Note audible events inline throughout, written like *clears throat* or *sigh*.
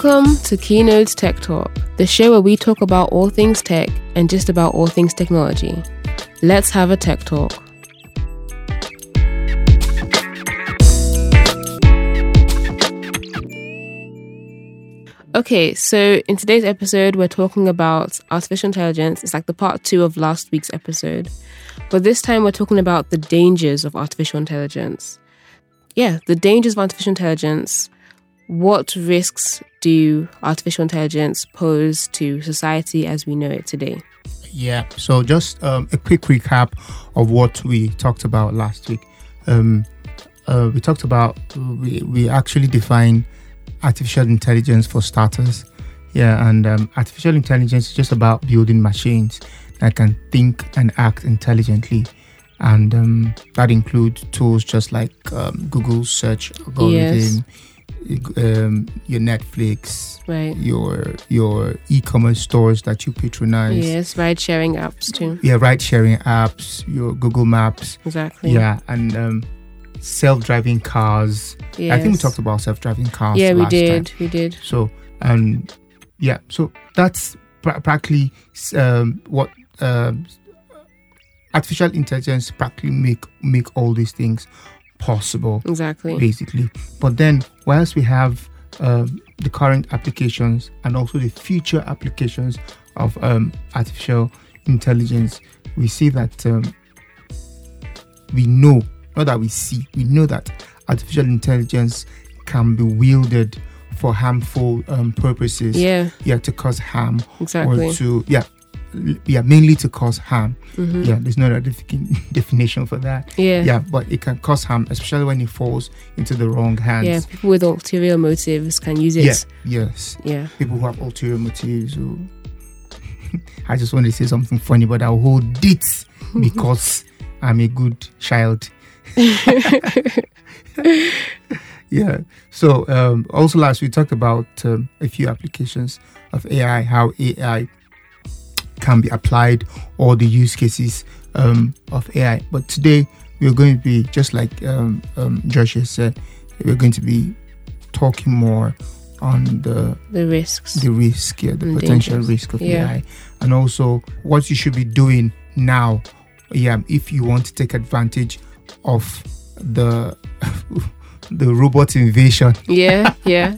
Welcome to Keynotes Tech Talk, the show where we talk about all things tech and just about all things technology. Let's have a tech talk. Okay, so in today's episode, we're talking about artificial intelligence. It's like the part two of last week's episode. But this time, we're talking about the dangers of artificial intelligence. Yeah, the dangers of artificial intelligence. What risks do artificial intelligence pose to society as we know it today? Yeah, so just um, a quick recap of what we talked about last week. Um, uh, we talked about, we, we actually define artificial intelligence for starters. Yeah, and um, artificial intelligence is just about building machines that can think and act intelligently. And um, that includes tools just like um, Google search algorithm, Yes. Um, your Netflix, Right. your your e-commerce stores that you patronize. Yes, ride sharing apps too. Yeah, ride sharing apps, your Google Maps. Exactly. Yeah, and um, self-driving cars. I think we talked about self-driving cars. Yeah, we did. time. We did. So, um, yeah, so that's pra- practically um, what um, artificial intelligence practically make make all these things possible, Exactly. basically. But then, whilst we have um, the current applications and also the future applications of um, artificial intelligence, we see that um, we know, not that we see, we know that artificial intelligence can be wielded for harmful um, purposes. Yeah, Yeah, to cause harm exactly. or to yeah, yeah, mainly to cause harm. Mhm. Yeah, there's no other *laughs* definition for that. Yeah. Yeah, but it can cause harm, especially when it falls into the wrong hands. Yeah, people with ulterior motives can use it. Yeah, yes. Yeah. People who have ulterior motives. Who *laughs* I just want to say something funny, but I'll hold it *laughs* because I'm a good child. yeah. So um, also last we talked about um, a few applications of AI, how AI can be applied, or the use cases um, of AI. But today we're going to be just like um, um, Josh has said, we're going to be talking more on the The risks. the risk, yeah, the And potential dangers. risk of Yeah. AI, and also what you should be doing now, yeah, if you want to take advantage of the *laughs* the robot invasion yeah, *laughs* yeah.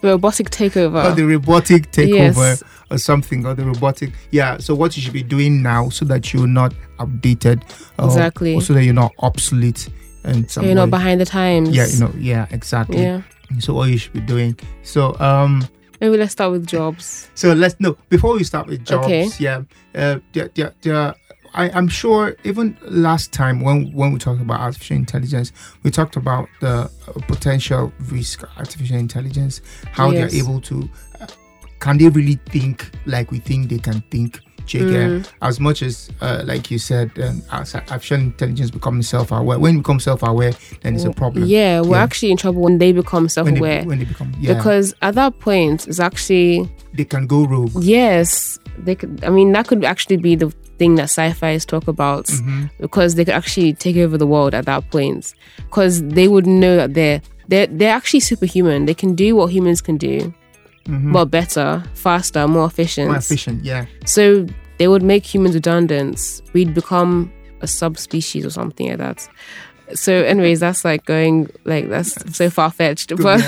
The robotic takeover. or the robotic takeover Yes. Or something or the robotic, yeah. So what you should be doing now, so that you're not outdated, or, Exactly. so that you're not obsolete and So you're not behind the times. Yeah, you know, yeah, exactly. Yeah. So what you should be doing. So um. Maybe let's start with jobs. So let's no before we start with jobs. Okay. Yeah, uh, there, there, there, I, I'm sure even last time when when we talked about artificial intelligence, we talked about the uh, potential risk artificial intelligence, how Yes. they're able to, uh, can they really think like we think they can think? Jigga, Mm. as much as uh, like you said, um, as artificial intelligence becoming self-aware. When it becomes self-aware, then it's a problem. Yeah, we're Yeah. actually in trouble when they become self-aware. they, when they become yeah, Because at that point, it's actually they can go rogue. yes, they could. I mean, that could actually be the thing that sci-fi's talk about Mhm. because they could actually take over the world at that point. Because they would know that they're they're they're actually superhuman. They can do what humans can do, Mhm. but better, faster, more efficient. More efficient, yeah. So they would make humans redundant. We'd become a subspecies or something like that. So, anyways, that's like going like that's so *laughs* far fetched. But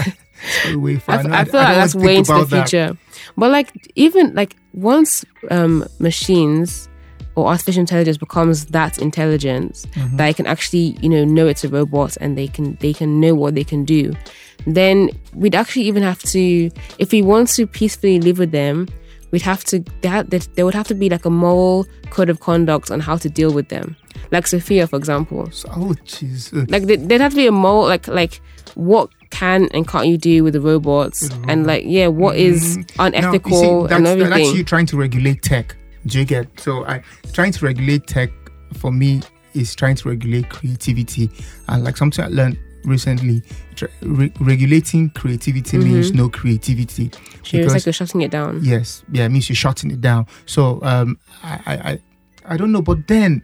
way I, f- No, I feel like that's way into the about that. future. But like even like once um, machines or artificial intelligence becomes that intelligence Mm-hmm. that it can actually you know know it's a robot and they can they can know what they can do, then we'd actually even have to if we want to peacefully live with them. We'd have to ha- there would have to be like a moral code of conduct on how to deal with them. Like Sophia, for example oh, jeez. Uh, like there- there'd have to be a moral like like what can and can't you do with the robots and like yeah what is unethical Now, see, and everything that's you trying to regulate tech. Do you get? So, I trying to regulate tech for me is trying to regulate creativity, and like something I learned recently, re- regulating creativity means no creativity. Sure, it's like you're shutting it down yes, yeah, it means you're shutting it down. So, um, I, I, I don't know, but then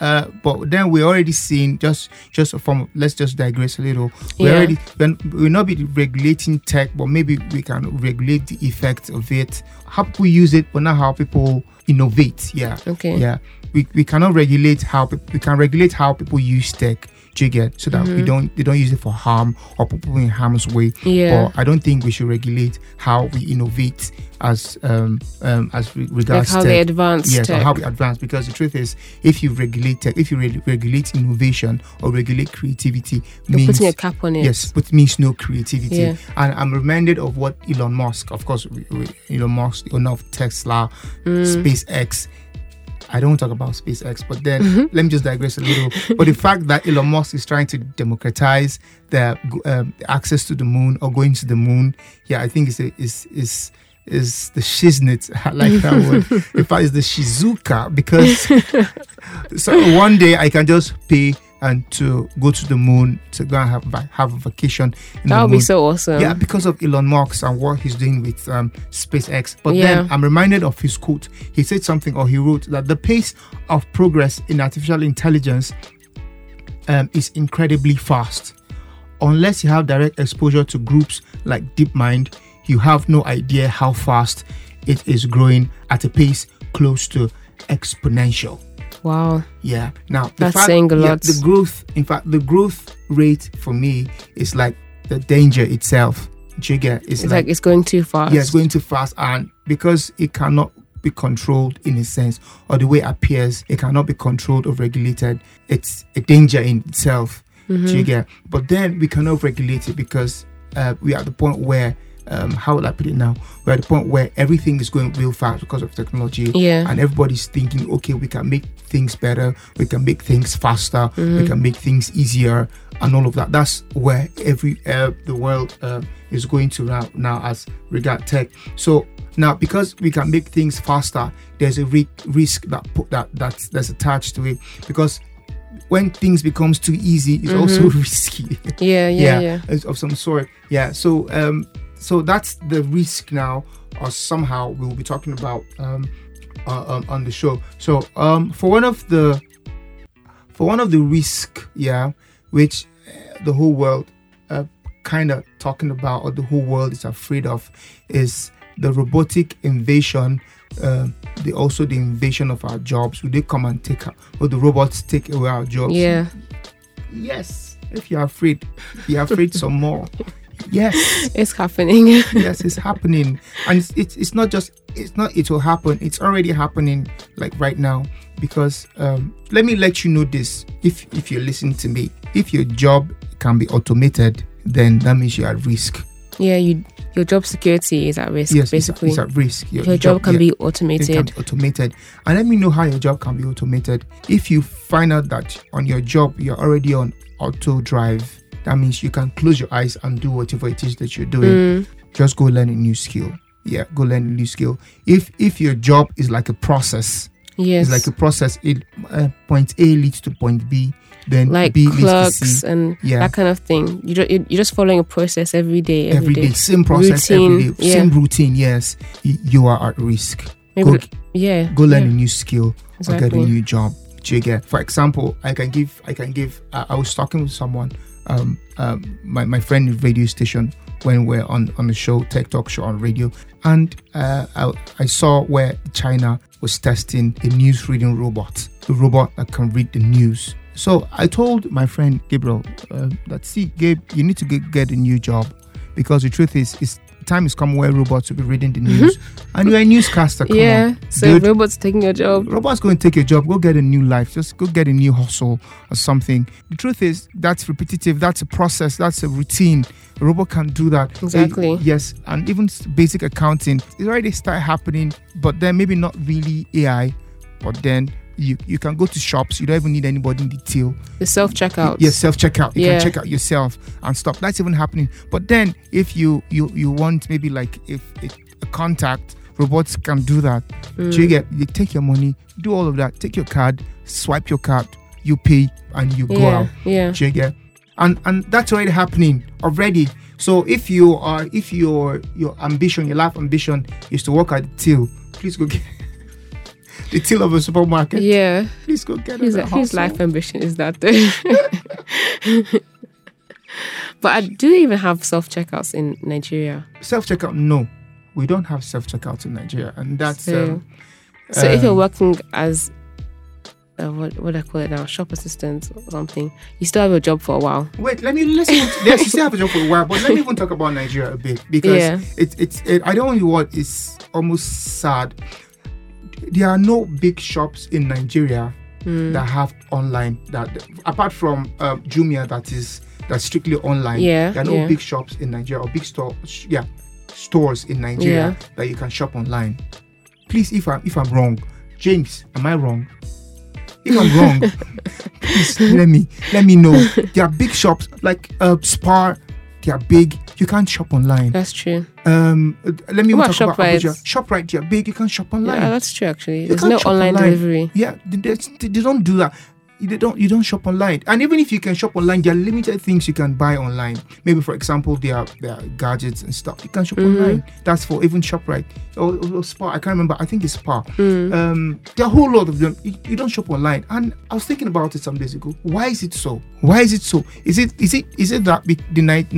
uh, but then we're already seeing just just from let's just digress a little. We're Yeah. already we're, we're not be regulating tech, but maybe we can regulate the effects of it, how people use it, but not how people innovate. Yeah, Okay. yeah. We, we cannot regulate how we can regulate how people use tech. You get so that we Mm-hmm. don't they don't use it for harm or people in harm's way. Yeah. But I don't think we should regulate how we innovate as um, um as re- Like regards how tech. they advance Yes, or how we advance. Because the truth is, if you regulate tech, if you re- regulate innovation or regulate creativity, You're means putting a cap on it. yes, but means no creativity. Yeah. And I'm reminded of what Elon Musk, of course, Elon Musk, owner of Tesla, Mm. SpaceX. I don't talk about SpaceX, but then Mm-hmm. *laughs* let me just digress a little. but the fact that Elon Musk is trying to democratize the um, access to the moon or going to the moon, yeah, I think it's a, is is is the shiznit. *laughs* I like that word. *laughs* In fact, it's the shizuka because *laughs* so one day I can just pay and to go to the moon to go and have have a vacation. In That the would be so awesome. Yeah, because of Elon Musk and what he's doing with um, SpaceX. But Yeah. then I'm reminded of his quote. He said something, or he wrote that the pace of progress in artificial intelligence um, is incredibly fast. Unless you have direct exposure to groups like DeepMind, you have no idea how fast it is growing at a pace close to exponential. Wow. Yeah. Now the That's fact- saying a yeah, lot. the growth, in fact, the growth rate for me is like the danger itself. Do you get? It's, like, like, it's going too fast. yeah, it's going too fast, and because it cannot be controlled in a sense, or the way it appears, it cannot be controlled or regulated. It's a danger in itself. Do Mm-hmm. you get? But then we cannot regulate it because uh, we are at the point where. Um, how would I put it now? We're at the point where everything is going real fast because of technology Yeah. and everybody's thinking, okay, we can make things better, we can make things faster, Mm-hmm. we can make things easier, and all of that. That's where every uh, the world uh, is going to now, now as regard tech. So now, because we can make things faster, there's a ri- risk that put that that's that's attached to it because. When things becomes too easy, it's also *laughs* risky Yeah, yeah, yeah. it's of some sort. Yeah. So um so that's the risk now, or somehow we'll be talking about um, uh, um on the show. So um for one of the for one of the risk, yeah, which uh, the whole world uh, kind of talking about, or the whole world is afraid of, is the robotic invasion. Uh, the also the invasion of our jobs. Will they come and take? Our, will the robots take away our jobs? Yeah. Yes. If you're afraid, be afraid some more. *laughs* Yes, *laughs* It's happening. *laughs* yes, it's happening, and it's, it's it's not just it's not it will happen. It's already happening like right now. Because um, let me let you know this: if if you're listening to me, if your job can be automated, then that means you're at risk. yeah, you your job security is at risk, Yes, it's, basically. it's at risk. your job can yeah, be it can automated. be automated. And let me know how your job can be automated. If you find out that on your job you're already on auto drive, that means you can close your eyes and do whatever it is that you're doing. Mm, Just go learn a new skill. Yeah, go learn a new skill. If if your job is like a process, yes. it's like a process. It uh, point A leads to point B, then like B leads to clerks C. and Yeah. that kind of thing. You you- you're just following a process every day. Every day, same process Routine, every day, yeah. same routine. Yes, you are at risk. Maybe, Go, yeah. go learn yeah, a new skill. or get a new job. Do you get? For example, I can give, I can give. I, I was talking with someone, um, um, my my friend in radio station when we're on on the show, Tech Talk show on radio, and uh, I, I saw where China was testing a news reading robot, a robot that can read the news. So I told my friend Gabriel uh, that see, Gabe, you need to get, get a new job because the truth is, is time is coming where robots will be reading the news, mm-hmm. and you're a newscaster. Come yeah. on, So Dude. robots taking your job. Robots going to take your job. Go get a new life. Just go get a new hustle or something. The truth is, that's repetitive. That's a process. That's a routine. A robot can do that. Exactly. Yes, and even basic accounting. It already start happening, but then maybe not really AI. But then you you can go to shops. You don't even need anybody in the till. The self checkouts. Yes, self checkout. You Yeah. can check out yourself and stuff. That's even happening. But then if you you you want maybe like if a, a contact, robots can do that. Mm. So you get you take your money, do all of that, take your card, swipe your card, you pay and you go Yeah. out. Yeah. Do you get? And and that's already happening already. So if you are if your your ambition, your life ambition is to work at the till, please go get the till of a supermarket. Yeah. Please go get Whose, us a whose hustle. life ambition is that though? *laughs* but I do even have self checkouts in Nigeria. Self checkout? No, we don't have self checkout in Nigeria, and that's So, um, so if you're um, working as uh, what what I call it now, shop assistant or something, you still have a job for a while. Wait, let me let's yes, you still have a job for a while, but let me even talk about Nigeria a bit because Yeah. it's it's it, I don't know what is almost sad. There are no big shops in Nigeria Hmm. that have online that apart from uh, Jumia that is that's strictly online. Yeah, there are no yeah. big shops in Nigeria or big store yeah stores in Nigeria Yeah. that you can shop online. Please, if I'm if I'm wrong, James, am I wrong? If I'm wrong, *laughs* please let me let me know. There are big shops like uh, Spar. They are big. You can't shop online. That's true. Um, let me talk about Shoprite? Abuja. Shoprite, they are big. You can't shop online. Yeah, that's true. Actually, You there's no shop online online. delivery. Yeah, they, they, they don't do that. They don't. You don't shop online. And even if you can shop online, there are limited things you can buy online. Maybe, for example, there are, there are gadgets and stuff. You can shop Mhm. online. That's for even Shoprite or, or, or Spar. I can't remember. I think it's Spar. Mm. Um, there are a whole lot of them. You, you don't shop online. And I was thinking about it some days ago. Why is it so? Why is it so? Is it is it is it that the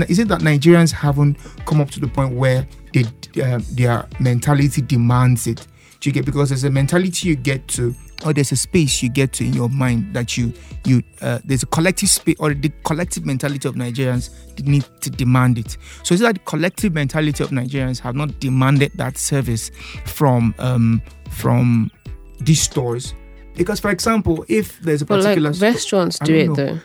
is it that Nigerians haven't come up to the point where they uh, their mentality demands it? Do you get because there's a mentality you get to, or there's a space you get to in your mind that you you uh, there's a collective space or the collective mentality of Nigerians need to demand it. So it's like the collective mentality of Nigerians have not demanded that service from um from these stores. Because for example, if there's a But particular like restaurants do it know. though.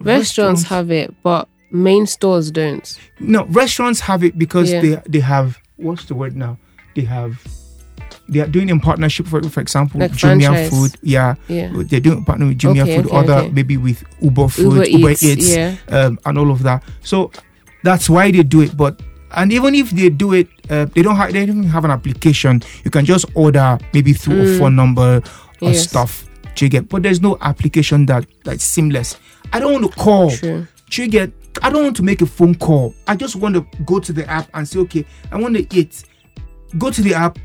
Restaurants have it, but main stores don't. no restaurants have it because Yeah. they they have what's the word now? They have they are doing in partnership for for example Like Jumia franchise. Food. Yeah. Yeah. They're doing partner with Jumia Okay, Food, okay, other okay. maybe with Uber Food, Uber Uber, Eats, Eats, yeah. um, and all of that. So that's why they do it. But and even if they do it, uh, they don't have they don't have an application. You can just order maybe through a Mm. phone number or Yes. stuff. Do you get? But there's no application that that's seamless. I don't want to call. True. Do you get? I don't want to make a phone call. I just want to go to the app and say, okay, I want to eat. Go to the app,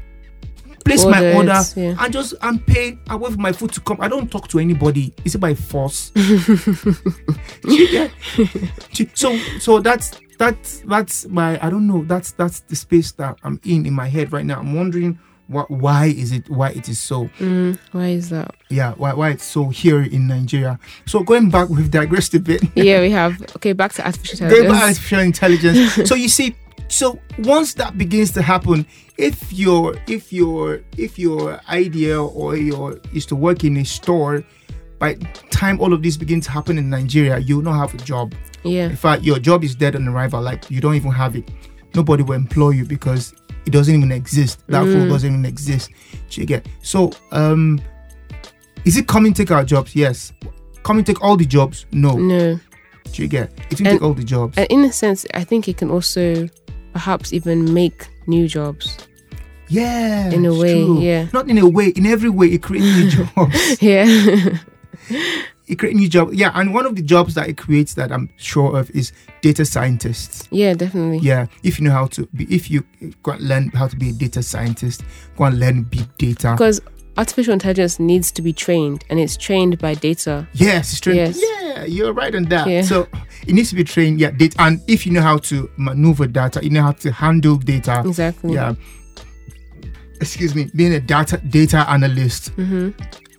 place my Order it, order, yeah. and just and pay. I wait for my food to come. I don't talk to anybody. Is it by force? *laughs* Do you get? Do you- So so that's that's that's my I don't know. That's that's the space that I'm in in my head right now. I'm wondering what why is it why it is so Mm, why is that? yeah why why it's so here in Nigeria. So going back, we've digressed a bit. yeah, we *laughs* have. Okay, back to artificial Going back to artificial intelligence. so you see, so once that begins to happen, if your if your if your idea or your is to work in a store, by time all of this begins to happen in Nigeria, you will not have a job. Yeah. In fact, your job is dead on arrival. Like you don't even have it. Nobody will employ you because it doesn't even exist. That Mm. role doesn't even exist. Do you get? So, um, is it coming take our jobs? Yes. Coming to take all the jobs? No. No. Do you get? It will take all the jobs. And in a sense, I think it can also perhaps even make new jobs. Yeah, In a way, true. yeah. Not in a way, in every way, it creates new *laughs* jobs. Yeah. It creates new jobs. Yeah, and one of the jobs that it creates that I'm sure of is data scientists. yeah, definitely. Yeah, if you know how to be, if you go and learn how to be a data scientist, go and learn big data. Because artificial intelligence needs to be trained and it's trained by data. Yes, it's trained. Yes. Yeah, you're right on that. Yeah. So it needs to be trained. Yeah, data, and if you know how to maneuver data, you know how to handle data. Exactly. Yeah. Excuse me, being a data data analyst. hmm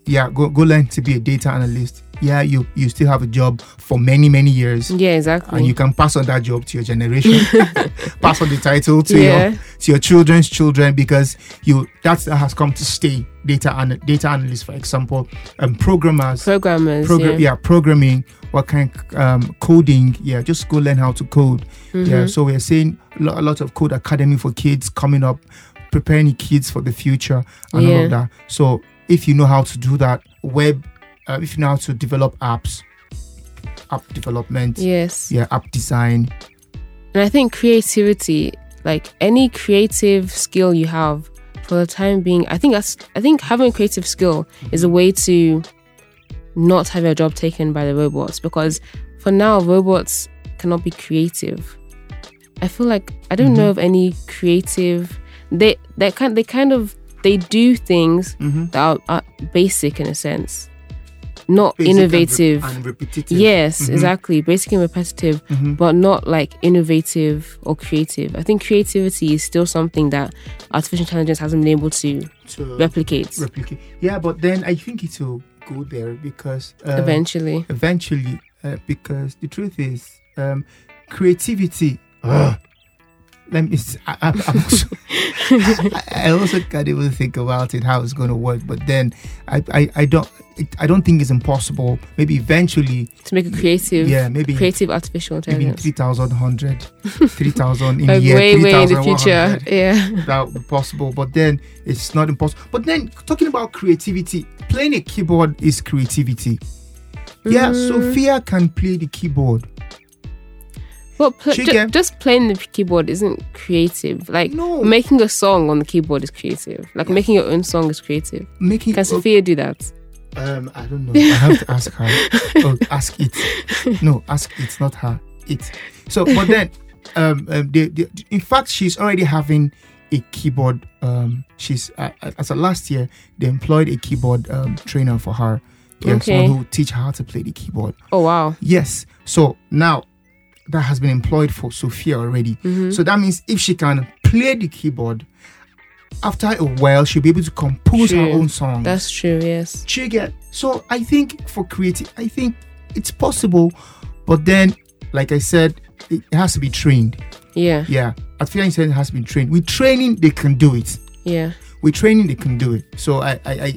yeah go go learn to be a data analyst yeah you you still have a job for many many years Yeah, exactly. and you can pass on that job to your generation *laughs* *laughs* pass on the title to Yeah. your to your children's children because you that's that has come to stay data and data analysts for example um programmers Programmers. program yeah. yeah programming what kind um coding yeah just go learn how to code yeah Mhm. so we're seeing a lot of code academy for kids coming up preparing kids for the future and all of that so if you know how to do that web uh, if you know how to develop apps app development Yes. yeah app design And I think creativity, like any creative skill you have for the time being, I think that's I think having a creative skill is a way to not have your job taken by the robots because for now robots cannot be creative. I feel like I don't know of any creative they they kind they kind of they do things mm-hmm. that are, are basic in a sense. Not Basic and innovative. and, repetitive. yes, Mhm. exactly. Basic and repetitive, Mhm. but not like innovative or creative. I think creativity is still something that artificial intelligence hasn't been able to To replicate replicate. Yeah, but then I think it will go there because um, eventually. eventually, uh, because the truth is, um, creativity. ugh, let me. I, am also, I, I also can't even think about it how it's going to work. But then, I, I, I don't. I don't think it's impossible. Maybe eventually, To make a creative, yeah, maybe creative artificial maybe in intelligence. 3100, 3000 in *laughs* Like year, way, way in the future. Yeah. that would be possible, but then it's not impossible. But then talking about creativity, playing a keyboard is creativity. Yeah, Mm. Sophia can play the keyboard. But pl- She ju- just playing the keyboard isn't creative. Like No. making a song on the keyboard is creative. Like making your own song is creative. Making Can Sophia do that? um, I don't know. I have to ask her. oh, ask it. No, ask it, not her. It. So, but then, um, um they, they, in fact, she's already having a keyboard. Um, she's uh, as of last year, they employed a keyboard um trainer for her. Yeah, Okay. someone who teach her how to play the keyboard. Oh wow. Yes. So now that has been employed for Sophia already. Mhm. So that means if she can play the keyboard, after a while she'll be able to compose her own songs. That's true. Yes. You get? So I think for creative, I think it's possible, but then, like I said, it has to be trained. Yeah. Yeah, artificial intelligence has been trained. With training, they can do it. Yeah. With training, they can do it. So I, I, I,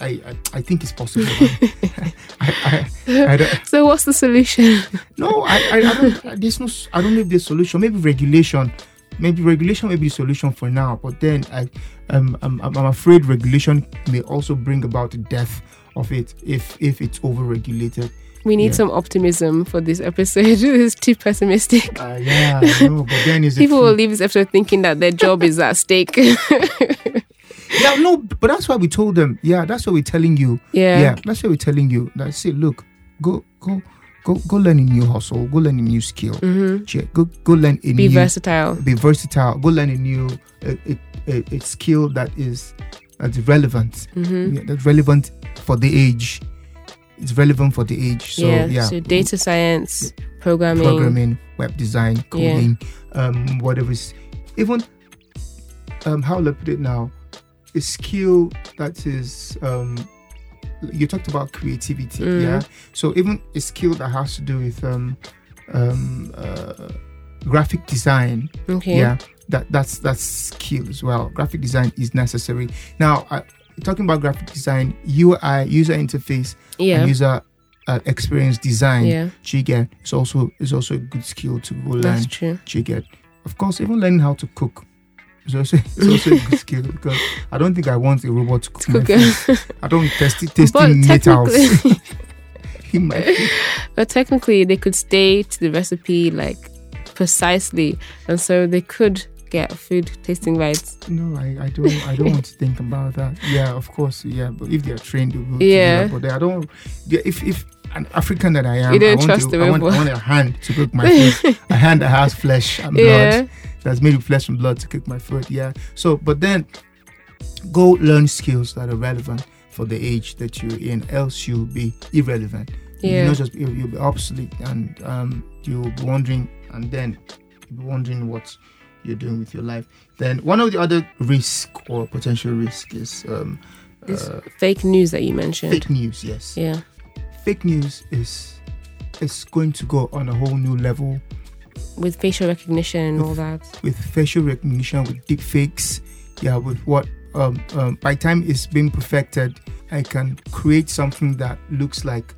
I, I, I, think it's possible. *laughs* I, I, So what's the solution? no, I, I, don't. There's no. I don't know if there's solution. Maybe regulation. Maybe regulation may be the solution for now. But then I, um, I'm, I'm I'm afraid regulation may also bring about the death of it if if it's overregulated. We need Yeah. some optimism for this episode. *laughs* this is too pessimistic. Uh, yeah, I know. But then is it People will leave this episode thinking that their job is at stake. *laughs* Yeah, no. But that's why we told them. Yeah, that's what we're telling you. yeah. Yeah, that's what we're telling you. That say, look, go go go go learn a new hustle. Go learn a new skill. hmm Yeah, Go go learn a Be new versatile. be versatile. Go learn a new a, a, a, a skill that is that's relevant. hmm Yeah, that's relevant for the age. It's relevant for the age. So yeah. yeah, So data science, programming. programming, web design, Yeah. coding, um, whatever. is- Even um, how will I put it now? A skill that is um, you talked about creativity, Mm. yeah. So even a skill that has to do with um, um, uh, graphic design, Okay. yeah that that's that's skill as well graphic design is necessary now uh, talking about graphic design ui user interface Yeah. and user uh, experience design Yeah. Chiget is also is also a good skill to go learn That's true. Of course even learning how to cook is also, is also a good skill because I don't think I want a robot to cook, my Cook- food. I don't test it tasting metals technically, *laughs* in my food. but technically, they could stay to the recipe like precisely, and so they could get food tasting rights. No, I, I don't I don't want to think about that. Yeah, of course, yeah. But if they're trained, they Yeah. that. But I don't. yeah, If if an African that I am, I want to, I want, I want a hand to cook my *laughs* food. a hand that has flesh and blood. That's made with flesh and blood to kick my foot. Yeah. So, but then go learn skills that are relevant for the age that you're in. Else you'll be irrelevant. Yeah. You'll not just you'll, you'll be obsolete, and um, you'll be wondering, and then you'll be wondering what you're doing with your life. Then one of the other risk or potential risk is um, uh, fake news that you mentioned. fake news. Yes, Yeah. fake news is is going to go on a whole new level With facial recognition and all that. with facial recognition, with deep fakes. Yeah, with what um, um, by time it's being perfected, I can create something that looks like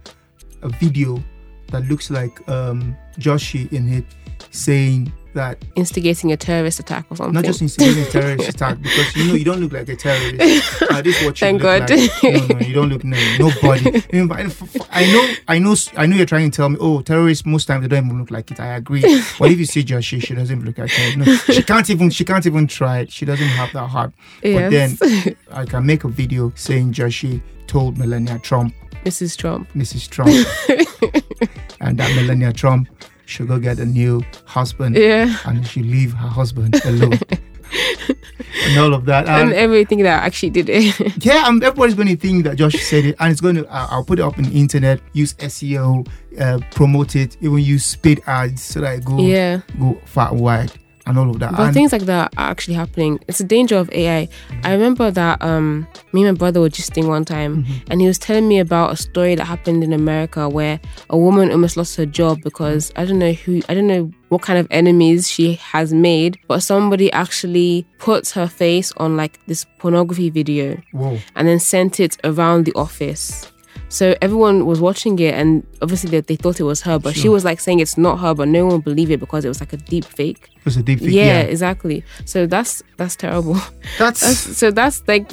a video that looks like um, Joshi in it saying that Instigating a terrorist attack or something. not just instigating a *laughs* terrorist attack because you know you don't look like a terrorist. Uh, this is what you Thank God. like. No, no, you don't look no nobody. I mean, but if- if- I know, I know, I know. You're trying to tell me, oh, terrorists most times they don't even look like it. I agree. But if you see Joshi, she doesn't look like her. No, she can't even. She can't even try it. She doesn't have that heart. Yes. But then *laughs* I can make a video saying Joshi told Melania Trump, Mrs. Trump. Mrs. Trump, *laughs* and that Melania Trump should go get a new husband Yeah. and she leave her husband alone. *laughs* and all of that. and And everything that actually did it. *laughs* yeah, um, everybody's going to think that Josh said it, and it's going to. Uh, I'll put it up on the internet. Use SEO, uh, promote it. Even use paid ads so that it go yeah. go far wide and all of that. But and things like that are actually happening. It's a danger of AI. I remember that um, me and my brother were gisting one time, and he was telling me about a story that happened in America where a woman almost lost her job because I don't know who, I don't know what kind of enemies she has made, but somebody actually put her face on like this pornography video whoa, and then sent it around the office. So everyone was watching it, and obviously they, they thought it was her, but she was like saying it's not her, but no one believed it because it was like a deep fake. It was a deep fake. yeah, Yeah, exactly. So that's that's terrible. That's, that's, *laughs* so that's like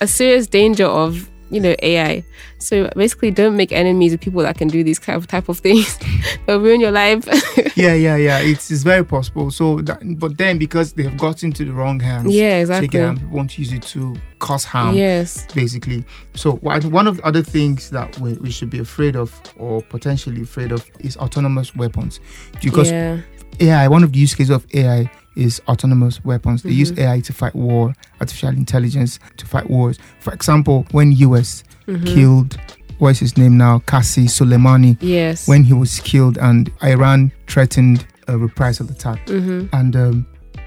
a serious danger of you know ai so basically don't make enemies with people that can do these kind of type of things *laughs* they'll ruin your life *laughs* yeah, yeah, yeah. It's, it's very possible. So, that, but then because they have got into the wrong hands, yeah exactly can won't use it to cause harm. yes basically. So one of the other things that we, we should be afraid of or potentially afraid of is autonomous weapons. Because yeah AI, one of the use cases of AI is autonomous weapons. They use Mhm. AI to fight war, artificial intelligence to fight wars. For example, when US Mhm. killed what's his name now, Qasem Soleimani, yes when he was killed and Iran threatened a reprisal attack. mm-hmm. And um,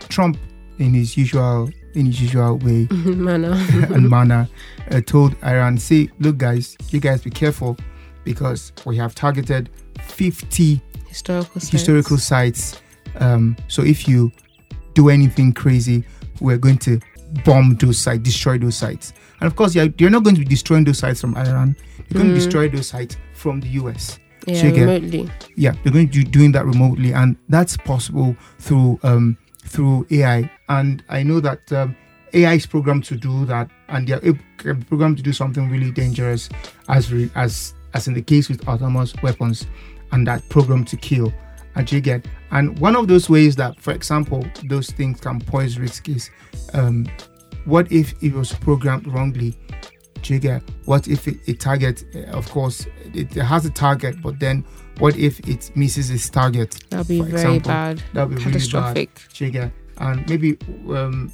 Trump in his usual in his usual way *laughs* manner *laughs* and manner uh, told Iran, say, look, guys, you guys be careful because we have targeted 50 historical sites. historical sites. Um, so if you do anything crazy, we're going to bomb those sites, destroy those sites. And of course, you're, you're not going to be destroying those sites from Iran. You're going Mm. to destroy those sites from the US. yeah so you get- remotely Yeah, they're going to be doing that remotely, and that's possible through um, through AI. And I know that um, AI is programmed to do that, and they're programmed to do something really dangerous, as re- as as in the case with autonomous weapons, and that program to kill. And you get, and one of those ways that, for example, those things can pose risk is, um, what if it was programmed wrongly? Do you get? What if it, it target? uh, Of course, it, it has a target, but then what if it misses its target? that'll be For very example, bad That'll be really bad. catastrophic Do you get? And maybe, um,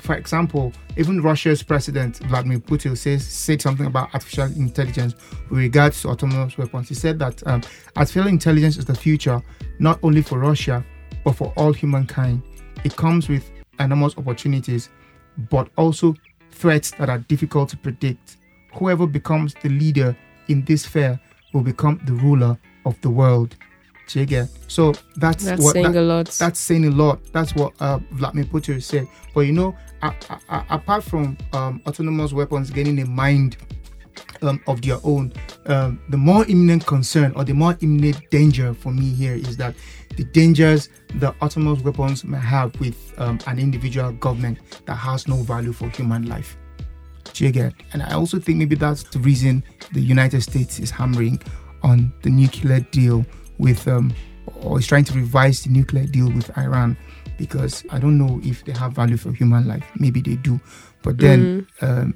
for example, even Russia's president Vladimir Putin says said something about artificial intelligence with regards to autonomous weapons. He said that um, artificial intelligence is the future, not only for Russia but for all humankind. It comes with enormous opportunities, but also threats that are difficult to predict. Whoever becomes the leader in this sphere will become the ruler of the world. Do you get? So that's, that's what saying that- a lot that's saying a lot. That's what uh, Vladimir Putin said. But you know, a- a- a- apart from um, autonomous weapons getting a mind um, of their own, um, the more imminent concern or the more imminent danger for me here is that the dangers the autonomous weapons may have with um, an individual government that has no value for human life. Do you get? And I also think maybe that's the reason the United States is hammering on the nuclear deal with, um, or is trying to revise the nuclear deal with Iran, because I don't know if they have value for human life. Maybe they do, but then um,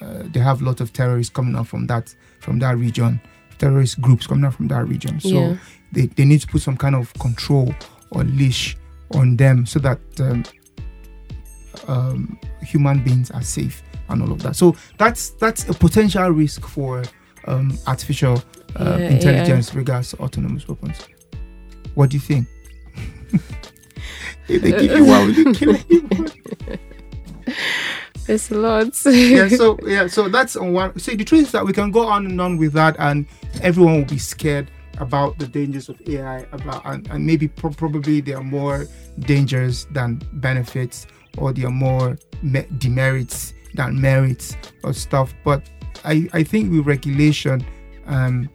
uh, they have a lot of terrorists coming out from that from that region, terrorist groups coming out from that region. So yeah they, they need to put some kind of control or leash on them so that um, um, human beings are safe and all of that. So that's that's a potential risk for um, artificial uh, Yeah, intelligence regards to autonomous weapons. What do you think? if they give you one, will *laughs* you kill anyone? it's a lot yeah, so yeah, so that's on one. See, the truth is that we can go on and on with that, and everyone will be scared about the dangers of AI. About and, and maybe pro- probably there are more dangers than benefits, or there are more me- demerits than merits or stuff. But I I think with regulation, um,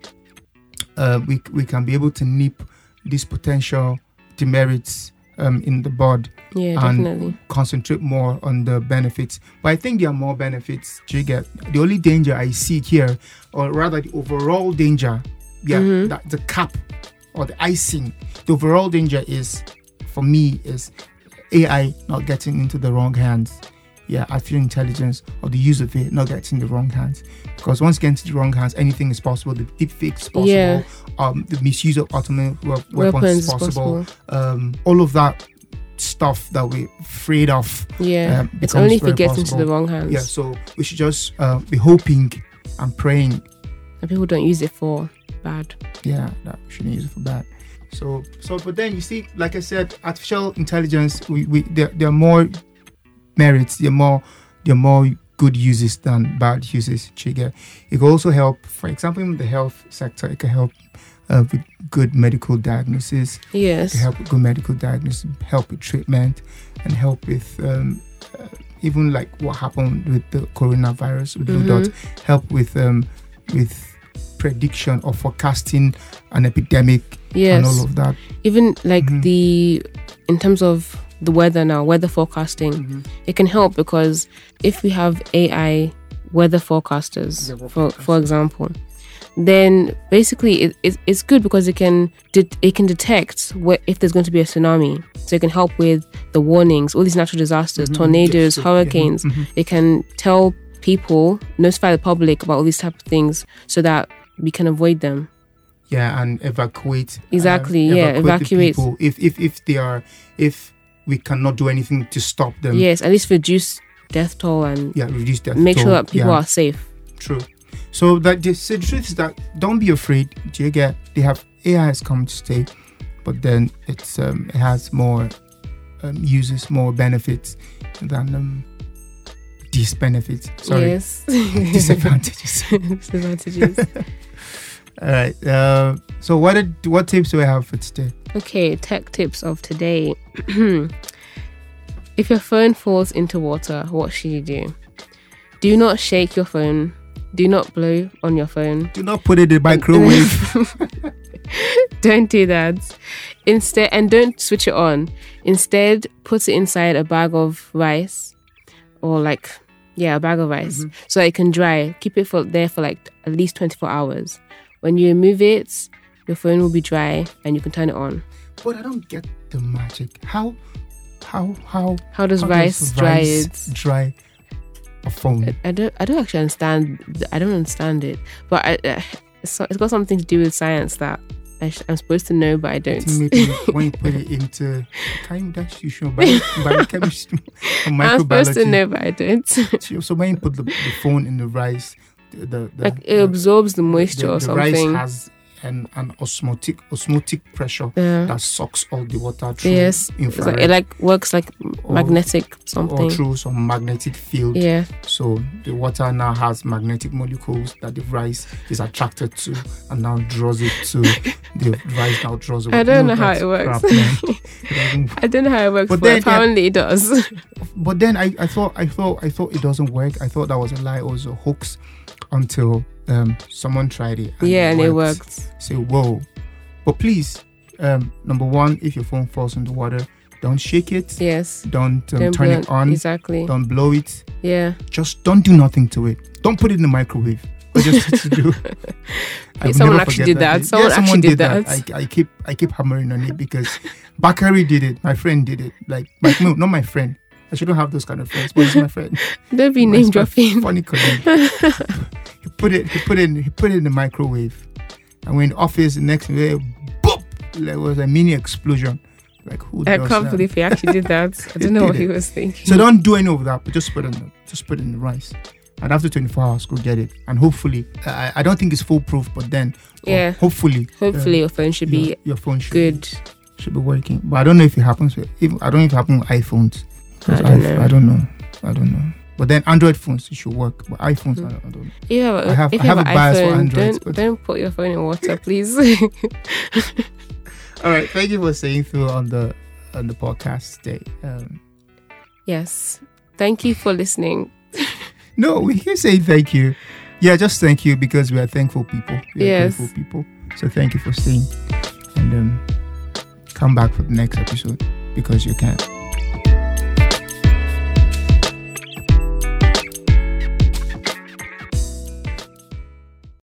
uh, we we can be able to nip these potential demerits um in the bud yeah and definitely concentrate more on the benefits. But I think there are more benefits. You get? The only danger I see here, or rather the overall danger, yeah, Mhm. that the cap or the icing, the overall danger is, for me, is AI not getting into the wrong hands. Yeah, artificial intelligence or the use of it not getting in the wrong hands. Because once it gets into the wrong hands, anything is possible. The deepfake is possible. Yeah. Um, the misuse of autonomous we- weapons, weapons is possible possible um, all of that stuff that we're afraid of. Yeah. um, it's only if it gets into the wrong hands. Yeah, so we should just uh, be hoping and praying. And people don't use it for bad. Yeah, that we shouldn't use it for bad. So, so, but then you see, like I said, artificial intelligence. We, we there, there are more merits. There are more, there are more good uses than bad uses. Chiga. It can also help, for example, in the health sector. It can help uh, with good medical diagnosis. Yes. help with good medical diagnosis, help with treatment, and help with um, uh, even like what happened with the coronavirus with Blue Mhm. Dot, help with um, with prediction or forecasting an epidemic yes. and all of that. Even like Mhm. the in terms of the weather now, weather forecasting, it can help because if we have AI weather forecasters, Weather for for example, then basically it, it, it's good because it can det it can detect what if there's going to be a tsunami, so it can help with the warnings, all these natural disasters, Mhm. tornadoes, Yes, so- yeah, hurricanes. mhm. It can tell people, notify the public about all these type of things, so that we can avoid them. Yeah, and evacuate. Exactly, um, yeah, the evacuate. people if if if they are if we cannot do anything to stop them. yes, at least reduce death toll and Yeah, reduce that. make sure that people yeah. are safe. True. So that the, the truth is that don't be afraid. Do you get? They have AI has come to stay, but then it's um, it has more um, uses, more benefits than um, disbenefits. Sorry, Yes. *laughs* *laughs* disadvantages. Disadvantages. *laughs* All right. Uh, so what did, what tips do I have for today? Okay, tech tips of today. *clears throat* if your phone falls into water, what should you do? Do not shake your phone. Do not blow on your phone. Do not put it in the microwave. *laughs* don't do that. Instead, and don't switch it on. Instead, put it inside a bag of rice or like, yeah, a bag of rice Mhm. so it can dry. Keep it for there for like at least 24 hours. When you remove it, your phone will be dry and you can turn it on. but I don't get the magic. How how how How does how rice dry rice it? dry a phone? I don't. I don't actually understand. I don't understand it, but I, uh, it's, it's got something to do with science that I sh- I'm supposed to know, but I I don't. when you put it *laughs* into kind that's you should bio, biochemistry *laughs* or I'm supposed to know, but I don't. *laughs* So- when you put the, the phone in the rice, the the, like it the, absorbs the moisture or the rice something. has an, an osmotic osmotic pressure yeah. that sucks all the water through Yes. Infrared it like works like or- magnetic or something. through some magnetic field. Yeah. So the water now has magnetic molecules that the rice is attracted to and now draws it to *laughs* the rice now draws away. I don't No, know how it works. crap, *laughs* man. It doesn't I don't know how it works, But but, then, yeah. apparently it does. *laughs* But then I, I thought I thought I thought it doesn't work. I thought that was a lie or was a hoax until um, someone tried it. yeah, and it worked. Say whoa. But please, um, number one, if your phone falls in the water, don't shake it. Yes. Don't, um, Don't turn it on. Exactly. Don't blow it. Yeah. Just don't do nothing to it. Don't put it in the microwave. What you're to do. *laughs* I someone never actually did that. day. Someone yeah, actually someone did did that. that. I, I keep I keep hammering on it because Bakari did it. My friend did it. Like, my, no, not my friend. I shouldn't have those kind of friends, but it's my friend. *laughs* Don't be name dropping. Funny colleague. he put it. He put it. In, he put it in the microwave, and when in office, the next day, boop! There was a mini explosion. Like who I can't that? believe he actually did that. *laughs* I don't know what did he was thinking. So don't do any of that, but just put it in the, just put it in the rice. And after 24 hours, go get it. And hopefully, I, I don't think it's foolproof, but then Yeah. hopefully, Hopefully uh, your phone should your, be your phone should good. should be working. But I don't know if it happens. With, if, I don't know if it happens with iPhones. I don't iPh- know. I don't know. I don't know. But then Android phones it should work. But iPhones, Hmm. I, don't, I don't know. You have, I have- if I have, have a bias for iPhone, Androids, don't but- don't put your phone in water, please. *laughs* All right. Thank you for staying through on the on the podcast today. Um, yes. Thank you for listening. *laughs* no, we can say thank you. Yeah, just thank you because we are thankful people. We are Yes. grateful people. So thank you for staying. And um, come back for the next episode because you can.